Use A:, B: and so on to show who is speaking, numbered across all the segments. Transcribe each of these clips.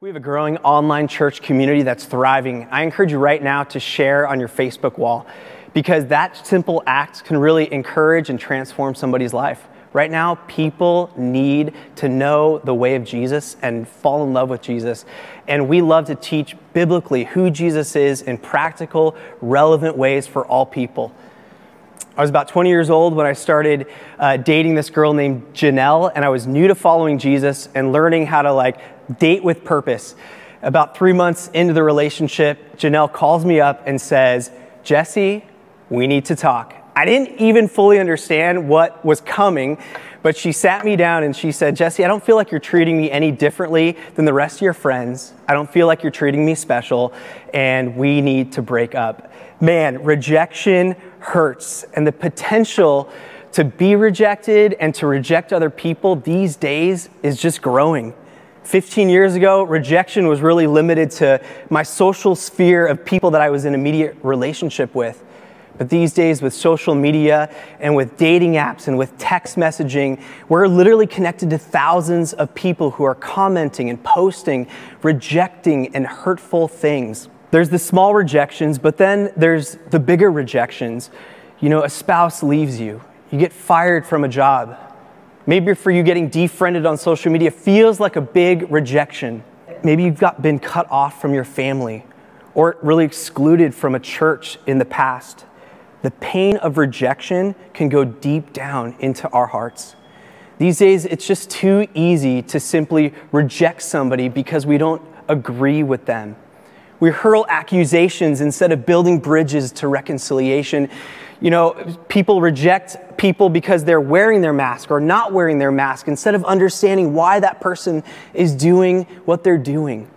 A: We have a growing online church community that's thriving. I encourage you right now to share on your Facebook wall because that simple act can really encourage and transform somebody's life. Right now, people need to know the way of Jesus and fall in love with Jesus. And we love to teach biblically who Jesus is in practical, relevant ways for all people. I was about 20 years old when I started uh, dating this girl named Janelle, and I was new to following Jesus and learning how to like date with purpose. About three months into the relationship, Janelle calls me up and says, Jesse, we need to talk. I didn't even fully understand what was coming, but she sat me down and she said, Jesse, I don't feel like you're treating me any differently than the rest of your friends. I don't feel like you're treating me special, and we need to break up. Man, rejection hurts, and the potential to be rejected and to reject other people these days is just growing. 15 years ago, rejection was really limited to my social sphere of people that I was in immediate relationship with. But these days, with social media and with dating apps and with text messaging, we're literally connected to thousands of people who are commenting and posting, rejecting, and hurtful things. There's the small rejections, but then there's the bigger rejections. You know, a spouse leaves you, you get fired from a job, Maybe for you, getting defriended on social media feels like a big rejection. Maybe you've got been cut off from your family or really excluded from a church in the past. The pain of rejection can go deep down into our hearts. These days, it's just too easy to simply reject somebody because we don't agree with them. We hurl accusations instead of building bridges to reconciliation. You know, people reject people because they're wearing their mask or not wearing their mask instead of understanding why that person is doing what they're doing.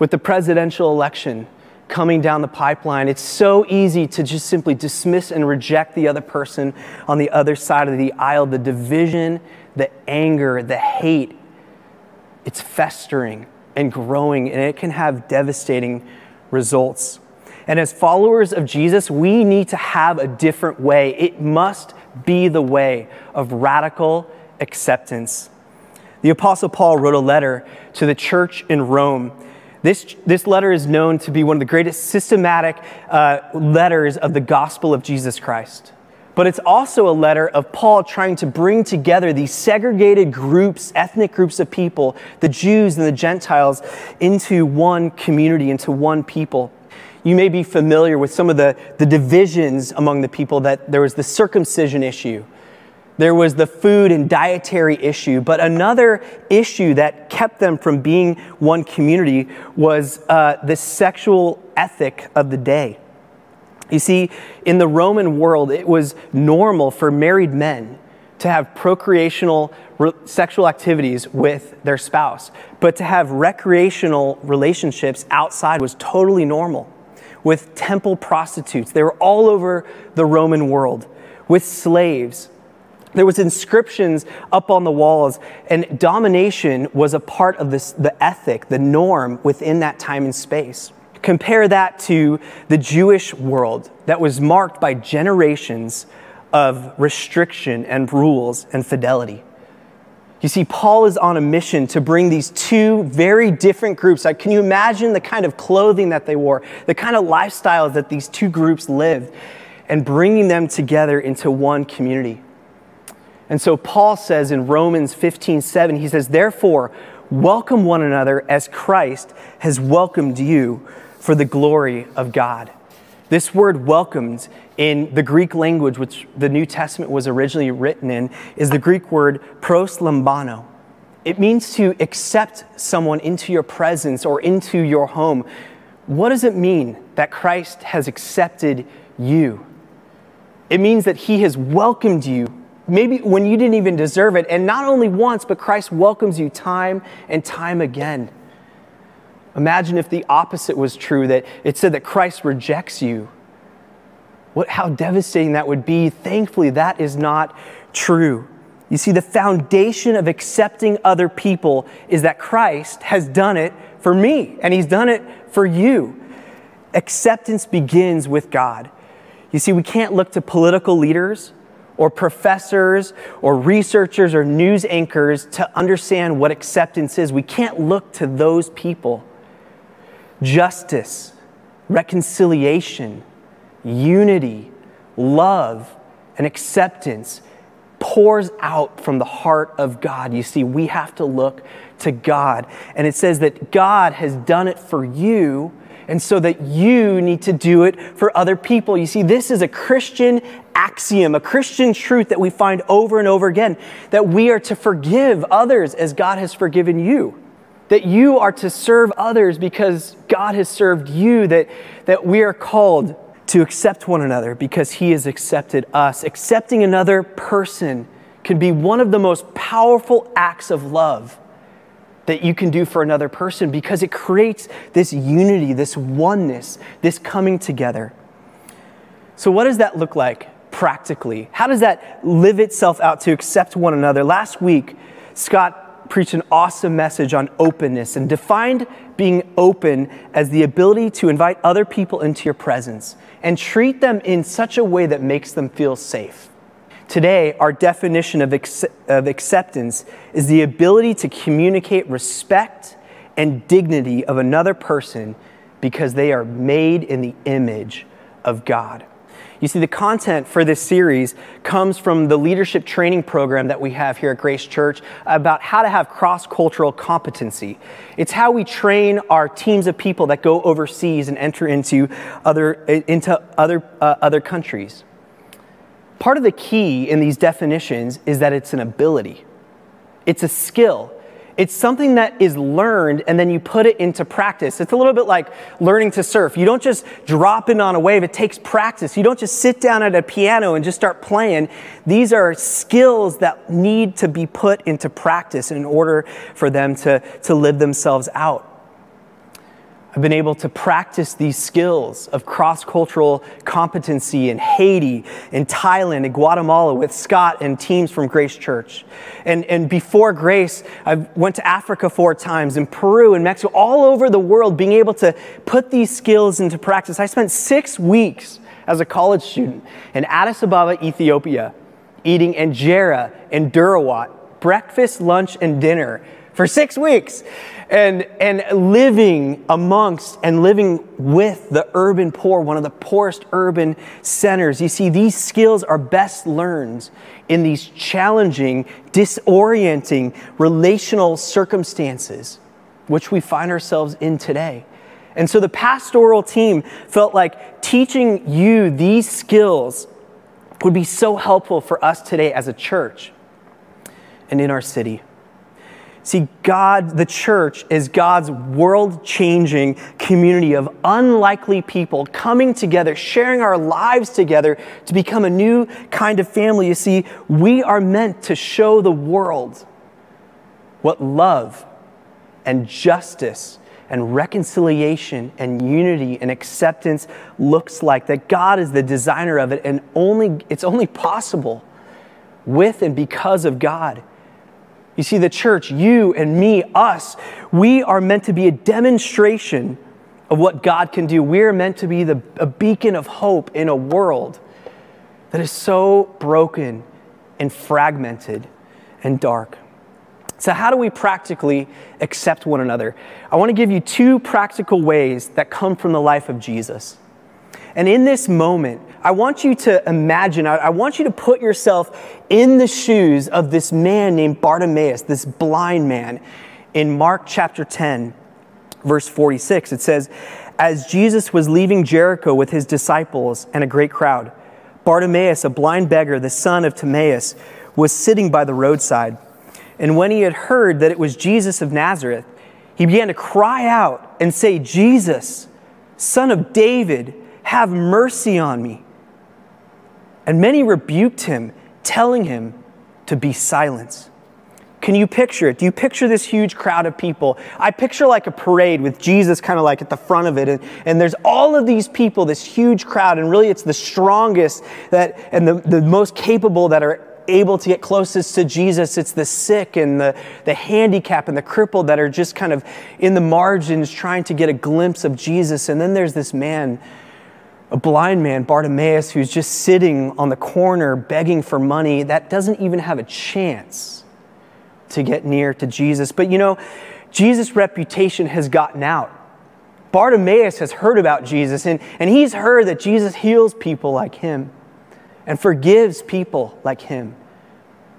A: With the presidential election coming down the pipeline, it's so easy to just simply dismiss and reject the other person on the other side of the aisle. The division, the anger, the hate, it's festering and growing, and it can have devastating results. And as followers of Jesus, we need to have a different way. It must be the way of radical acceptance. The Apostle Paul wrote a letter to the church in Rome. This, this letter is known to be one of the greatest systematic uh, letters of the gospel of Jesus Christ. But it's also a letter of Paul trying to bring together these segregated groups, ethnic groups of people, the Jews and the Gentiles, into one community, into one people you may be familiar with some of the, the divisions among the people that there was the circumcision issue. There was the food and dietary issue, but another issue that kept them from being one community was uh, the sexual ethic of the day. You see, in the Roman world, it was normal for married men to have procreational re- sexual activities with their spouse, but to have recreational relationships outside was totally normal with temple prostitutes. They were all over the Roman world with slaves. There was inscriptions up on the walls, and domination was a part of this, the ethic, the norm within that time and space. Compare that to the Jewish world that was marked by generations of restriction and rules and fidelity. You see, Paul is on a mission to bring these two very different groups. Like, can you imagine the kind of clothing that they wore, the kind of lifestyles that these two groups lived, and bringing them together into one community? And so Paul says in Romans 15 7, he says, Therefore, welcome one another as Christ has welcomed you for the glory of God. This word welcomed in the Greek language, which the New Testament was originally written in, is the Greek word proslambano. It means to accept someone into your presence or into your home. What does it mean that Christ has accepted you? It means that he has welcomed you, maybe when you didn't even deserve it, and not only once, but Christ welcomes you time and time again. Imagine if the opposite was true, that it said that Christ rejects you. What, how devastating that would be. Thankfully, that is not true. You see, the foundation of accepting other people is that Christ has done it for me, and He's done it for you. Acceptance begins with God. You see, we can't look to political leaders or professors or researchers or news anchors to understand what acceptance is. We can't look to those people. Justice, reconciliation, unity, love, and acceptance pours out from the heart of God. You see, we have to look to God. And it says that God has done it for you, and so that you need to do it for other people. You see, this is a Christian axiom, a Christian truth that we find over and over again that we are to forgive others as God has forgiven you. That you are to serve others because God has served you, that, that we are called to accept one another because He has accepted us. Accepting another person can be one of the most powerful acts of love that you can do for another person because it creates this unity, this oneness, this coming together. So, what does that look like practically? How does that live itself out to accept one another? Last week, Scott preached an awesome message on openness and defined being open as the ability to invite other people into your presence and treat them in such a way that makes them feel safe. Today, our definition of, of acceptance is the ability to communicate respect and dignity of another person because they are made in the image of God. You see, the content for this series comes from the leadership training program that we have here at Grace Church about how to have cross cultural competency. It's how we train our teams of people that go overseas and enter into other, into other, uh, other countries. Part of the key in these definitions is that it's an ability, it's a skill. It's something that is learned and then you put it into practice. It's a little bit like learning to surf. You don't just drop in on a wave, it takes practice. You don't just sit down at a piano and just start playing. These are skills that need to be put into practice in order for them to, to live themselves out. I've been able to practice these skills of cross cultural competency in Haiti, in Thailand, in Guatemala with Scott and teams from Grace Church. And, and before Grace, I went to Africa four times, in Peru, and Mexico, all over the world, being able to put these skills into practice. I spent six weeks as a college student in Addis Ababa, Ethiopia, eating injera and doro wat, breakfast, lunch, and dinner for six weeks and, and living amongst and living with the urban poor, one of the poorest urban centers. You see, these skills are best learned in these challenging, disorienting relational circumstances, which we find ourselves in today. And so the pastoral team felt like teaching you these skills would be so helpful for us today as a church and in our city. See, God, the church, is God's world changing community of unlikely people coming together, sharing our lives together to become a new kind of family. You see, we are meant to show the world what love and justice and reconciliation and unity and acceptance looks like that God is the designer of it and only it's only possible with and because of God you see, the church, you and me, us, we are meant to be a demonstration of what God can do. We are meant to be the, a beacon of hope in a world that is so broken and fragmented and dark. So, how do we practically accept one another? I want to give you two practical ways that come from the life of Jesus. And in this moment, I want you to imagine, I, want you to put yourself in the shoes of this man named Bartimaeus, this blind man. In Mark chapter 10, verse 46, it says, As Jesus was leaving Jericho with his disciples and a great crowd, Bartimaeus, a blind beggar, the son of Timaeus, was sitting by the roadside. And when he had heard that it was Jesus of Nazareth, he began to cry out and say, Jesus, son of David, have mercy on me. And many rebuked him, telling him to be silent. Can you picture it? Do you picture this huge crowd of people? I picture like a parade with Jesus kind of like at the front of it, and, and there's all of these people, this huge crowd, and really it's the strongest that and the, the most capable that are able to get closest to Jesus. It's the sick and the, the handicapped and the crippled that are just kind of in the margins trying to get a glimpse of Jesus. And then there's this man A blind man, Bartimaeus, who's just sitting on the corner begging for money, that doesn't even have a chance to get near to Jesus. But you know, Jesus' reputation has gotten out. Bartimaeus has heard about Jesus, and, and he's heard that Jesus heals people like him and forgives people like him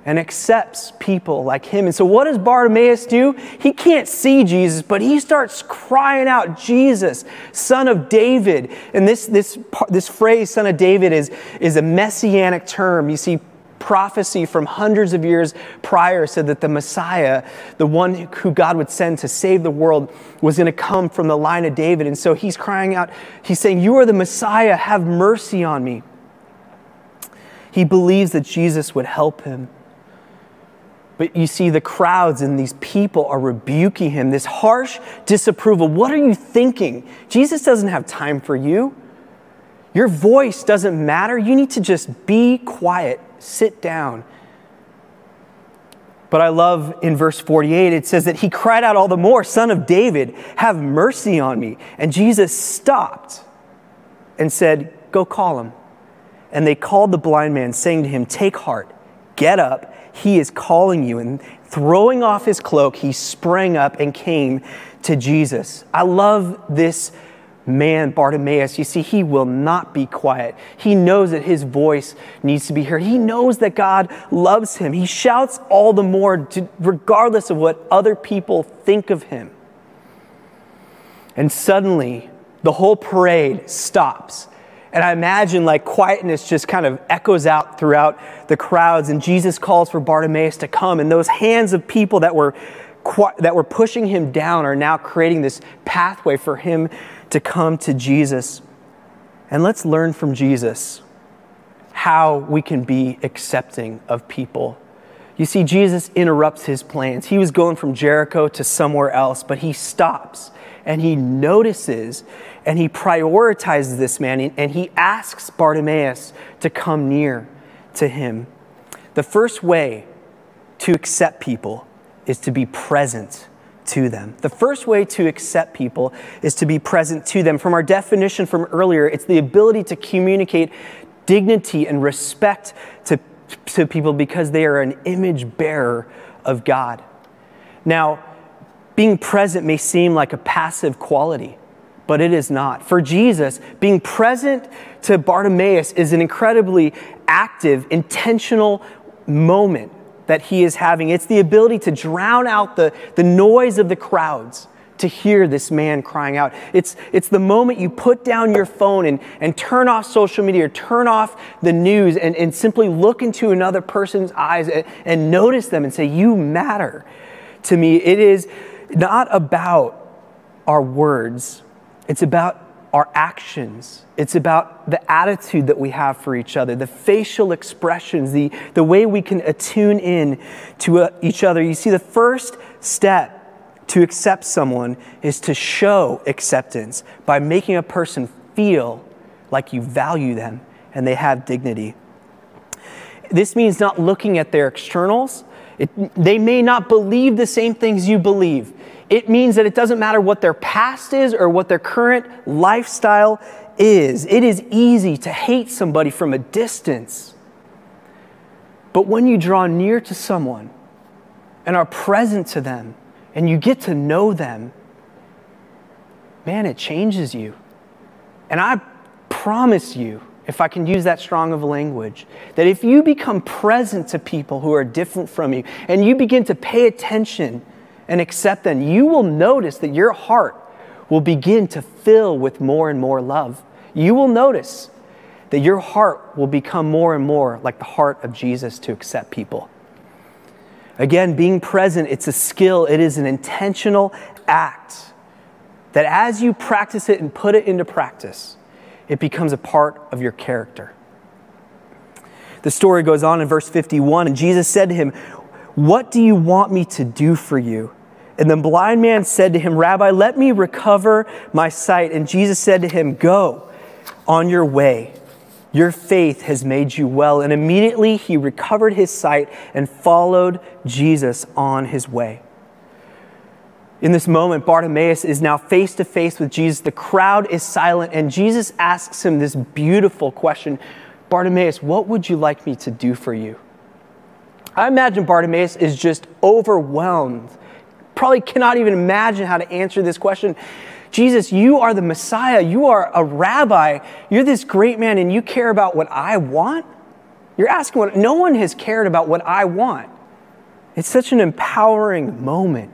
A: and accepts people like him. And so, what does Bartimaeus do? He can't see Jesus, but he starts crying out, Jesus, son of David. And this, this, this phrase, son of David, is, is a messianic term. You see, prophecy from hundreds of years prior said that the Messiah, the one who God would send to save the world, was going to come from the line of David. And so he's crying out, he's saying, You are the Messiah, have mercy on me. He believes that Jesus would help him. But you see, the crowds and these people are rebuking him, this harsh disapproval. What are you thinking? Jesus doesn't have time for you. Your voice doesn't matter. You need to just be quiet, sit down. But I love in verse 48, it says that he cried out all the more, Son of David, have mercy on me. And Jesus stopped and said, Go call him. And they called the blind man, saying to him, Take heart, get up he is calling you. And throwing off his cloak, he sprang up and came to Jesus. I love this man, Bartimaeus. You see, he will not be quiet. He knows that his voice needs to be heard. He knows that God loves him. He shouts all the more, to, regardless of what other people think of him. And suddenly, the whole parade stops and I imagine like quietness just kind of echoes out throughout the crowds, and Jesus calls for Bartimaeus to come. And those hands of people that were, that were pushing him down are now creating this pathway for him to come to Jesus. And let's learn from Jesus how we can be accepting of people. You see, Jesus interrupts his plans. He was going from Jericho to somewhere else, but he stops and he notices and he prioritizes this man and he asks Bartimaeus to come near to him. The first way to accept people is to be present to them. The first way to accept people is to be present to them. From our definition from earlier, it's the ability to communicate dignity and respect to, to people because they are an image bearer of God. Now, being present may seem like a passive quality but it is not. For Jesus, being present to Bartimaeus is an incredibly active, intentional moment that he is having. It's the ability to drown out the, the noise of the crowds to hear this man crying out. It's, it's the moment you put down your phone and, and turn off social media or turn off the news and, and simply look into another person's eyes and, and notice them and say, You matter to me. It is not about our words, it's about our actions. It's about the attitude that we have for each other, the facial expressions, the, the way we can attune in to uh, each other. You see, the first step to accept someone is to show acceptance by making a person feel like you value them and they have dignity. This means not looking at their externals. It, they may not believe the same things you believe. It means that it doesn't matter what their past is or what their current lifestyle is. It is easy to hate somebody from a distance. But when you draw near to someone and are present to them and you get to know them, man, it changes you. And I promise you, if I can use that strong of language, that if you become present to people who are different from you and you begin to pay attention and accept them, you will notice that your heart will begin to fill with more and more love. You will notice that your heart will become more and more like the heart of Jesus to accept people. Again, being present, it's a skill, it is an intentional act that as you practice it and put it into practice, it becomes a part of your character. The story goes on in verse 51, and Jesus said to him, What do you want me to do for you? And the blind man said to him, Rabbi, let me recover my sight. And Jesus said to him, Go on your way. Your faith has made you well. And immediately he recovered his sight and followed Jesus on his way. In this moment, Bartimaeus is now face to face with Jesus. The crowd is silent, and Jesus asks him this beautiful question Bartimaeus, what would you like me to do for you? I imagine Bartimaeus is just overwhelmed, probably cannot even imagine how to answer this question. Jesus, you are the Messiah. You are a rabbi. You're this great man, and you care about what I want? You're asking what no one has cared about what I want. It's such an empowering moment.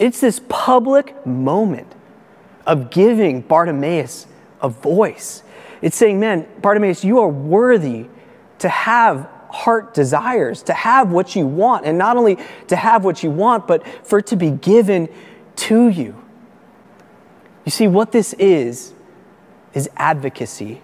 A: It's this public moment of giving Bartimaeus a voice. It's saying, man, Bartimaeus, you are worthy to have heart desires, to have what you want, and not only to have what you want, but for it to be given to you. You see, what this is, is advocacy.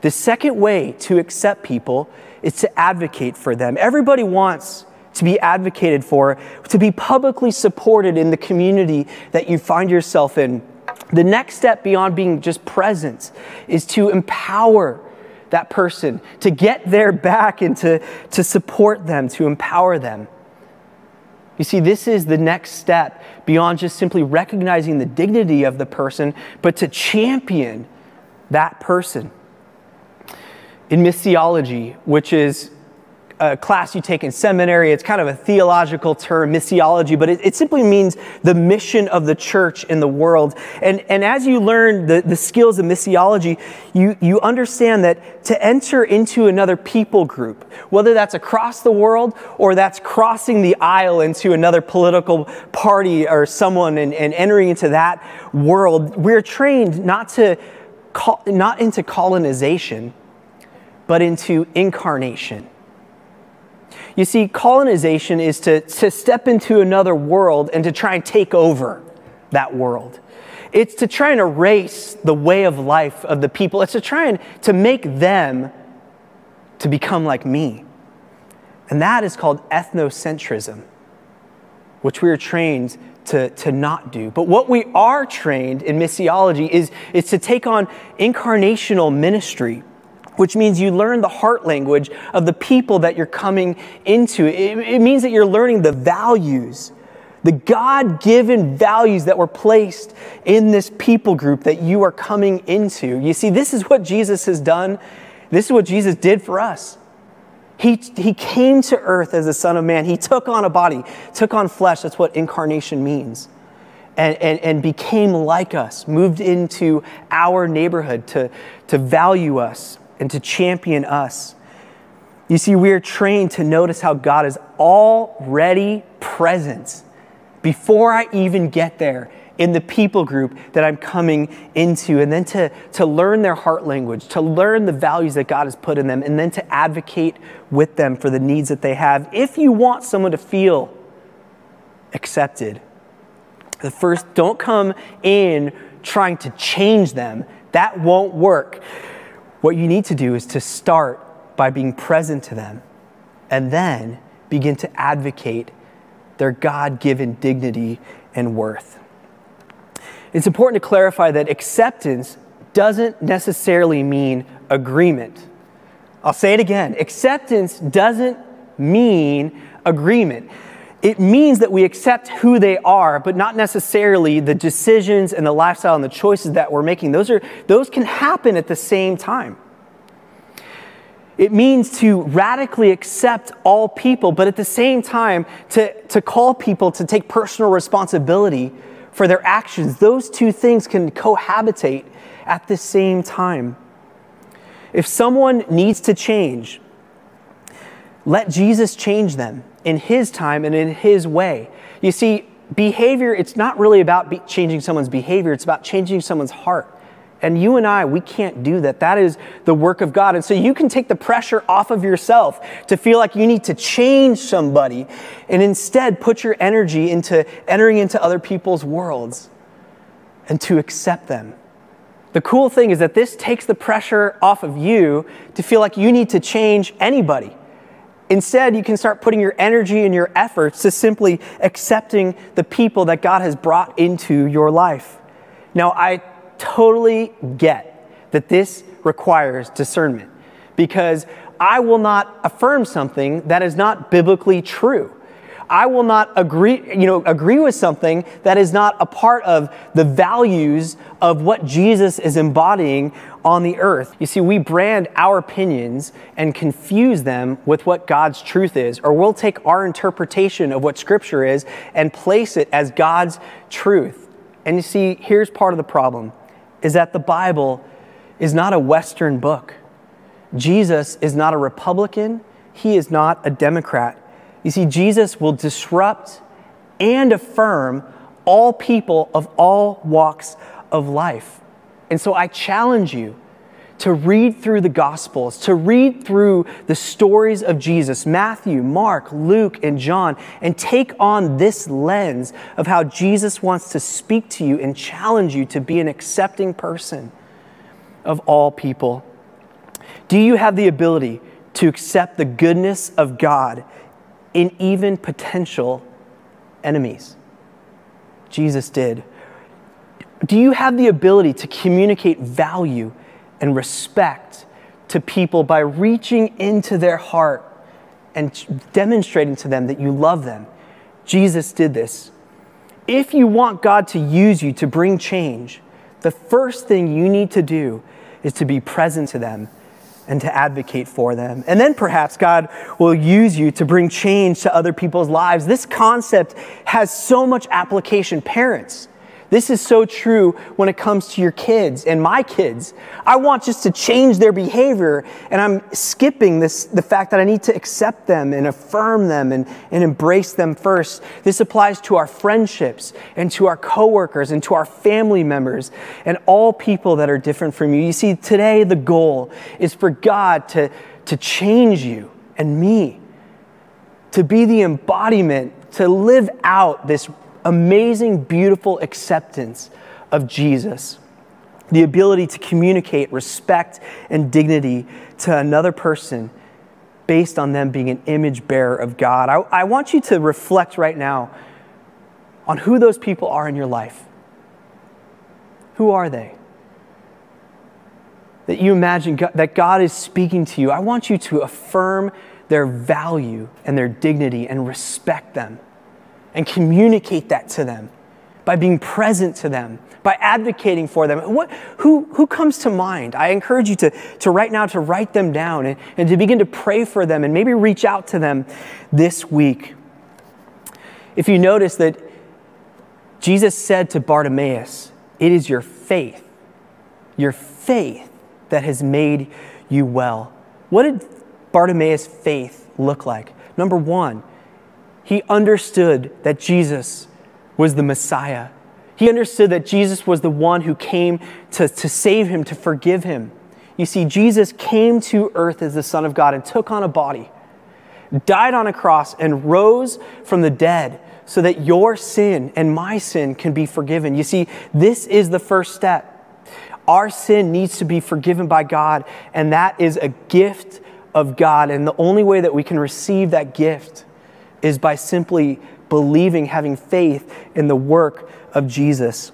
A: The second way to accept people is to advocate for them. Everybody wants to be advocated for, to be publicly supported in the community that you find yourself in. The next step beyond being just present is to empower that person, to get their back and to, to support them, to empower them. You see, this is the next step beyond just simply recognizing the dignity of the person, but to champion that person. In missiology, which is a class you take in seminary. It's kind of a theological term, missiology, but it, it, simply means the mission of the church in the world. And, and as you learn the, the skills of missiology, you, you understand that to enter into another people group, whether that's across the world or that's crossing the aisle into another political party or someone and, and entering into that world, we're trained not to not into colonization, but into incarnation you see, colonization is to, to step into another world and to try and take over that world. It's to try and erase the way of life of the people. It's to try and to make them to become like me. And that is called ethnocentrism, which we are trained to, to not do. But what we are trained in missiology is, is to take on incarnational ministry which means you learn the heart language of the people that you're coming into. It, it means that you're learning the values, the God given values that were placed in this people group that you are coming into. You see, this is what Jesus has done. This is what Jesus did for us. He, he came to earth as the Son of Man. He took on a body, took on flesh. That's what incarnation means. And, and, and became like us, moved into our neighborhood to, to value us, and to champion us. You see, we are trained to notice how God is already present before I even get there in the people group that I'm coming into, and then to, to learn their heart language, to learn the values that God has put in them, and then to advocate with them for the needs that they have. If you want someone to feel accepted, the first, don't come in trying to change them. That won't work. What you need to do is to start by being present to them and then begin to advocate their God given dignity and worth. It's important to clarify that acceptance doesn't necessarily mean agreement. I'll say it again acceptance doesn't mean agreement. It means that we accept who they are, but not necessarily the decisions and the lifestyle and the choices that we're making. Those, are, those can happen at the same time. It means to radically accept all people, but at the same time, to, to call people to take personal responsibility for their actions. Those two things can cohabitate at the same time. If someone needs to change, let Jesus change them in his time and in his way. You see, behavior, it's not really about be- changing someone's behavior, it's about changing someone's heart. And you and I, we can't do that. That is the work of God. And so you can take the pressure off of yourself to feel like you need to change somebody and instead put your energy into entering into other people's worlds and to accept them. The cool thing is that this takes the pressure off of you to feel like you need to change anybody. Instead, you can start putting your energy and your efforts to simply accepting the people that God has brought into your life. Now, I totally get that this requires discernment because I will not affirm something that is not biblically true. I will not agree, you know, agree with something that is not a part of the values of what Jesus is embodying on the earth. You see, we brand our opinions and confuse them with what God's truth is, or we'll take our interpretation of what Scripture is and place it as God's truth. And you see, here's part of the problem is that the Bible is not a Western book. Jesus is not a Republican, he is not a Democrat. You see, Jesus will disrupt and affirm all people of all walks of life. And so I challenge you to read through the Gospels, to read through the stories of Jesus, Matthew, Mark, Luke, and John, and take on this lens of how Jesus wants to speak to you and challenge you to be an accepting person of all people. Do you have the ability to accept the goodness of God in even potential enemies? Jesus did. Do you have the ability to communicate value and respect to people by reaching into their heart and demonstrating to them that you love them? Jesus did this. If you want God to use you to bring change, the first thing you need to do is to be present to them and to advocate for them. And then perhaps God will use you to bring change to other people's lives. This concept has so much application. Parents, this is so true when it comes to your kids and my kids. I want just to change their behavior, and I'm skipping this, the fact that I need to accept them and affirm them and, and embrace them first. This applies to our friendships and to our coworkers and to our family members and all people that are different from you. You see, today the goal is for God to, to change you and me, to be the embodiment, to live out this amazing, beautiful acceptance of Jesus. The ability to communicate respect and dignity to another person based on them being an image bearer of God. I, I want you to reflect right now on who those people are in your life. Who are they? That you imagine God, that God is speaking to you. I want you to affirm their value and their dignity and respect them and communicate that to them by being present to them, by advocating for them. What, who, who comes to mind? I encourage you to, to right now to write them down and, and to begin to pray for them and maybe reach out to them this week. If you notice that Jesus said to Bartimaeus, It is your faith, your faith that has made you well. What did Bartimaeus' faith look like? Number one, he understood that Jesus was the Messiah. He understood that Jesus was the one who came to, to save him, to forgive him. You see, Jesus came to earth as the Son of God and took on a body, died on a cross, and rose from the dead so that your sin and my sin can be forgiven. You see, this is the first step. Our sin needs to be forgiven by God, and that is a gift of God. And the only way that we can receive that gift is by simply believing, having faith in the work of Jesus.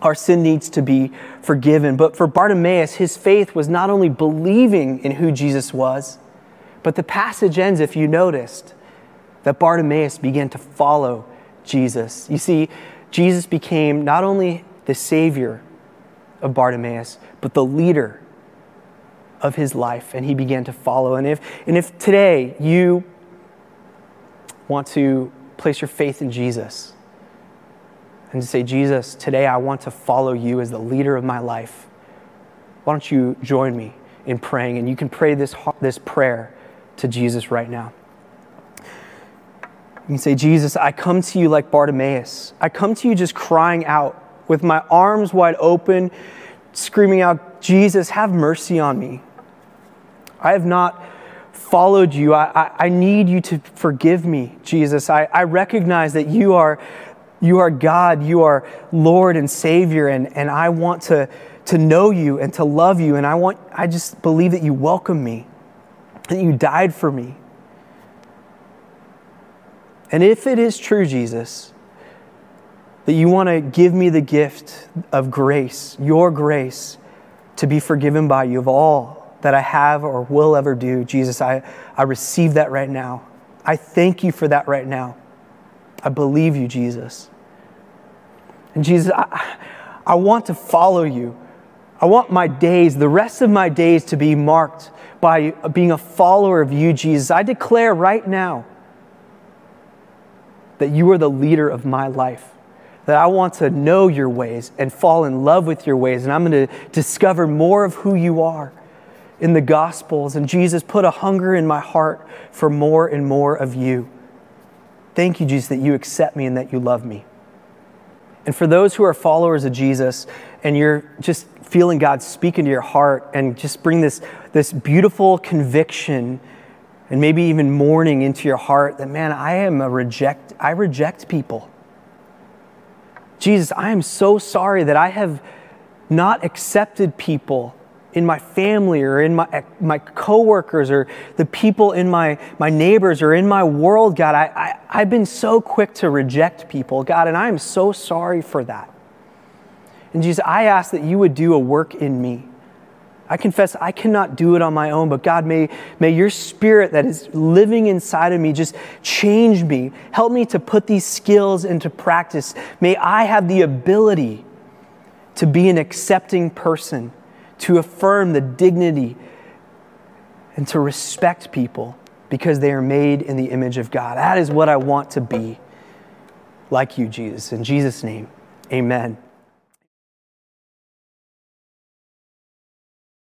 A: Our sin needs to be forgiven. But for Bartimaeus, his faith was not only believing in who Jesus was, but the passage ends, if you noticed, that Bartimaeus began to follow Jesus. You see, Jesus became not only the Savior of Bartimaeus, but the leader of his life, and he began to follow. And if, and if today you want to place your faith in Jesus and to say, Jesus, today I want to follow you as the leader of my life. Why don't you join me in praying? And you can pray this, this prayer to Jesus right now. You can say, Jesus, I come to you like Bartimaeus. I come to you just crying out with my arms wide open, screaming out, Jesus, have mercy on me. I have not followed you. I, I, I, need you to forgive me, Jesus. I, I recognize that you are, you are God, you are Lord and Savior, and, and I want to, to know you and to love you. And I, want, I just believe that you welcome me, that you died for me. And if it is true, Jesus, that you want to give me the gift of grace, your grace, to be forgiven by you of all that I have or will ever do. Jesus, I, I receive that right now. I thank you for that right now. I believe you, Jesus. And Jesus, I, I want to follow you. I want my days, the rest of my days, to be marked by being a follower of you, Jesus. I declare right now that you are the leader of my life, that I want to know your ways and fall in love with your ways, and I'm going to discover more of who you are in the Gospels. And Jesus, put a hunger in my heart for more and more of you. Thank you, Jesus, that you accept me and that you love me. And for those who are followers of Jesus and you're just feeling God speak into your heart and just bring this, this beautiful conviction and maybe even mourning into your heart that, man, I am a reject, I reject people. Jesus, I am so sorry that I have not accepted people in my family or in my, my coworkers or the people in my, my neighbors or in my world, God. I, I, I've been so quick to reject people, God, and I am so sorry for that. And Jesus, I ask that you would do a work in me. I confess I cannot do it on my own, but God, may, may your spirit that is living inside of me just change me. Help me to put these skills into practice. May I have the ability to be an accepting person to affirm the dignity and to respect people because they are made in the image of God. That is what I want to be like you, Jesus. In Jesus' name, amen.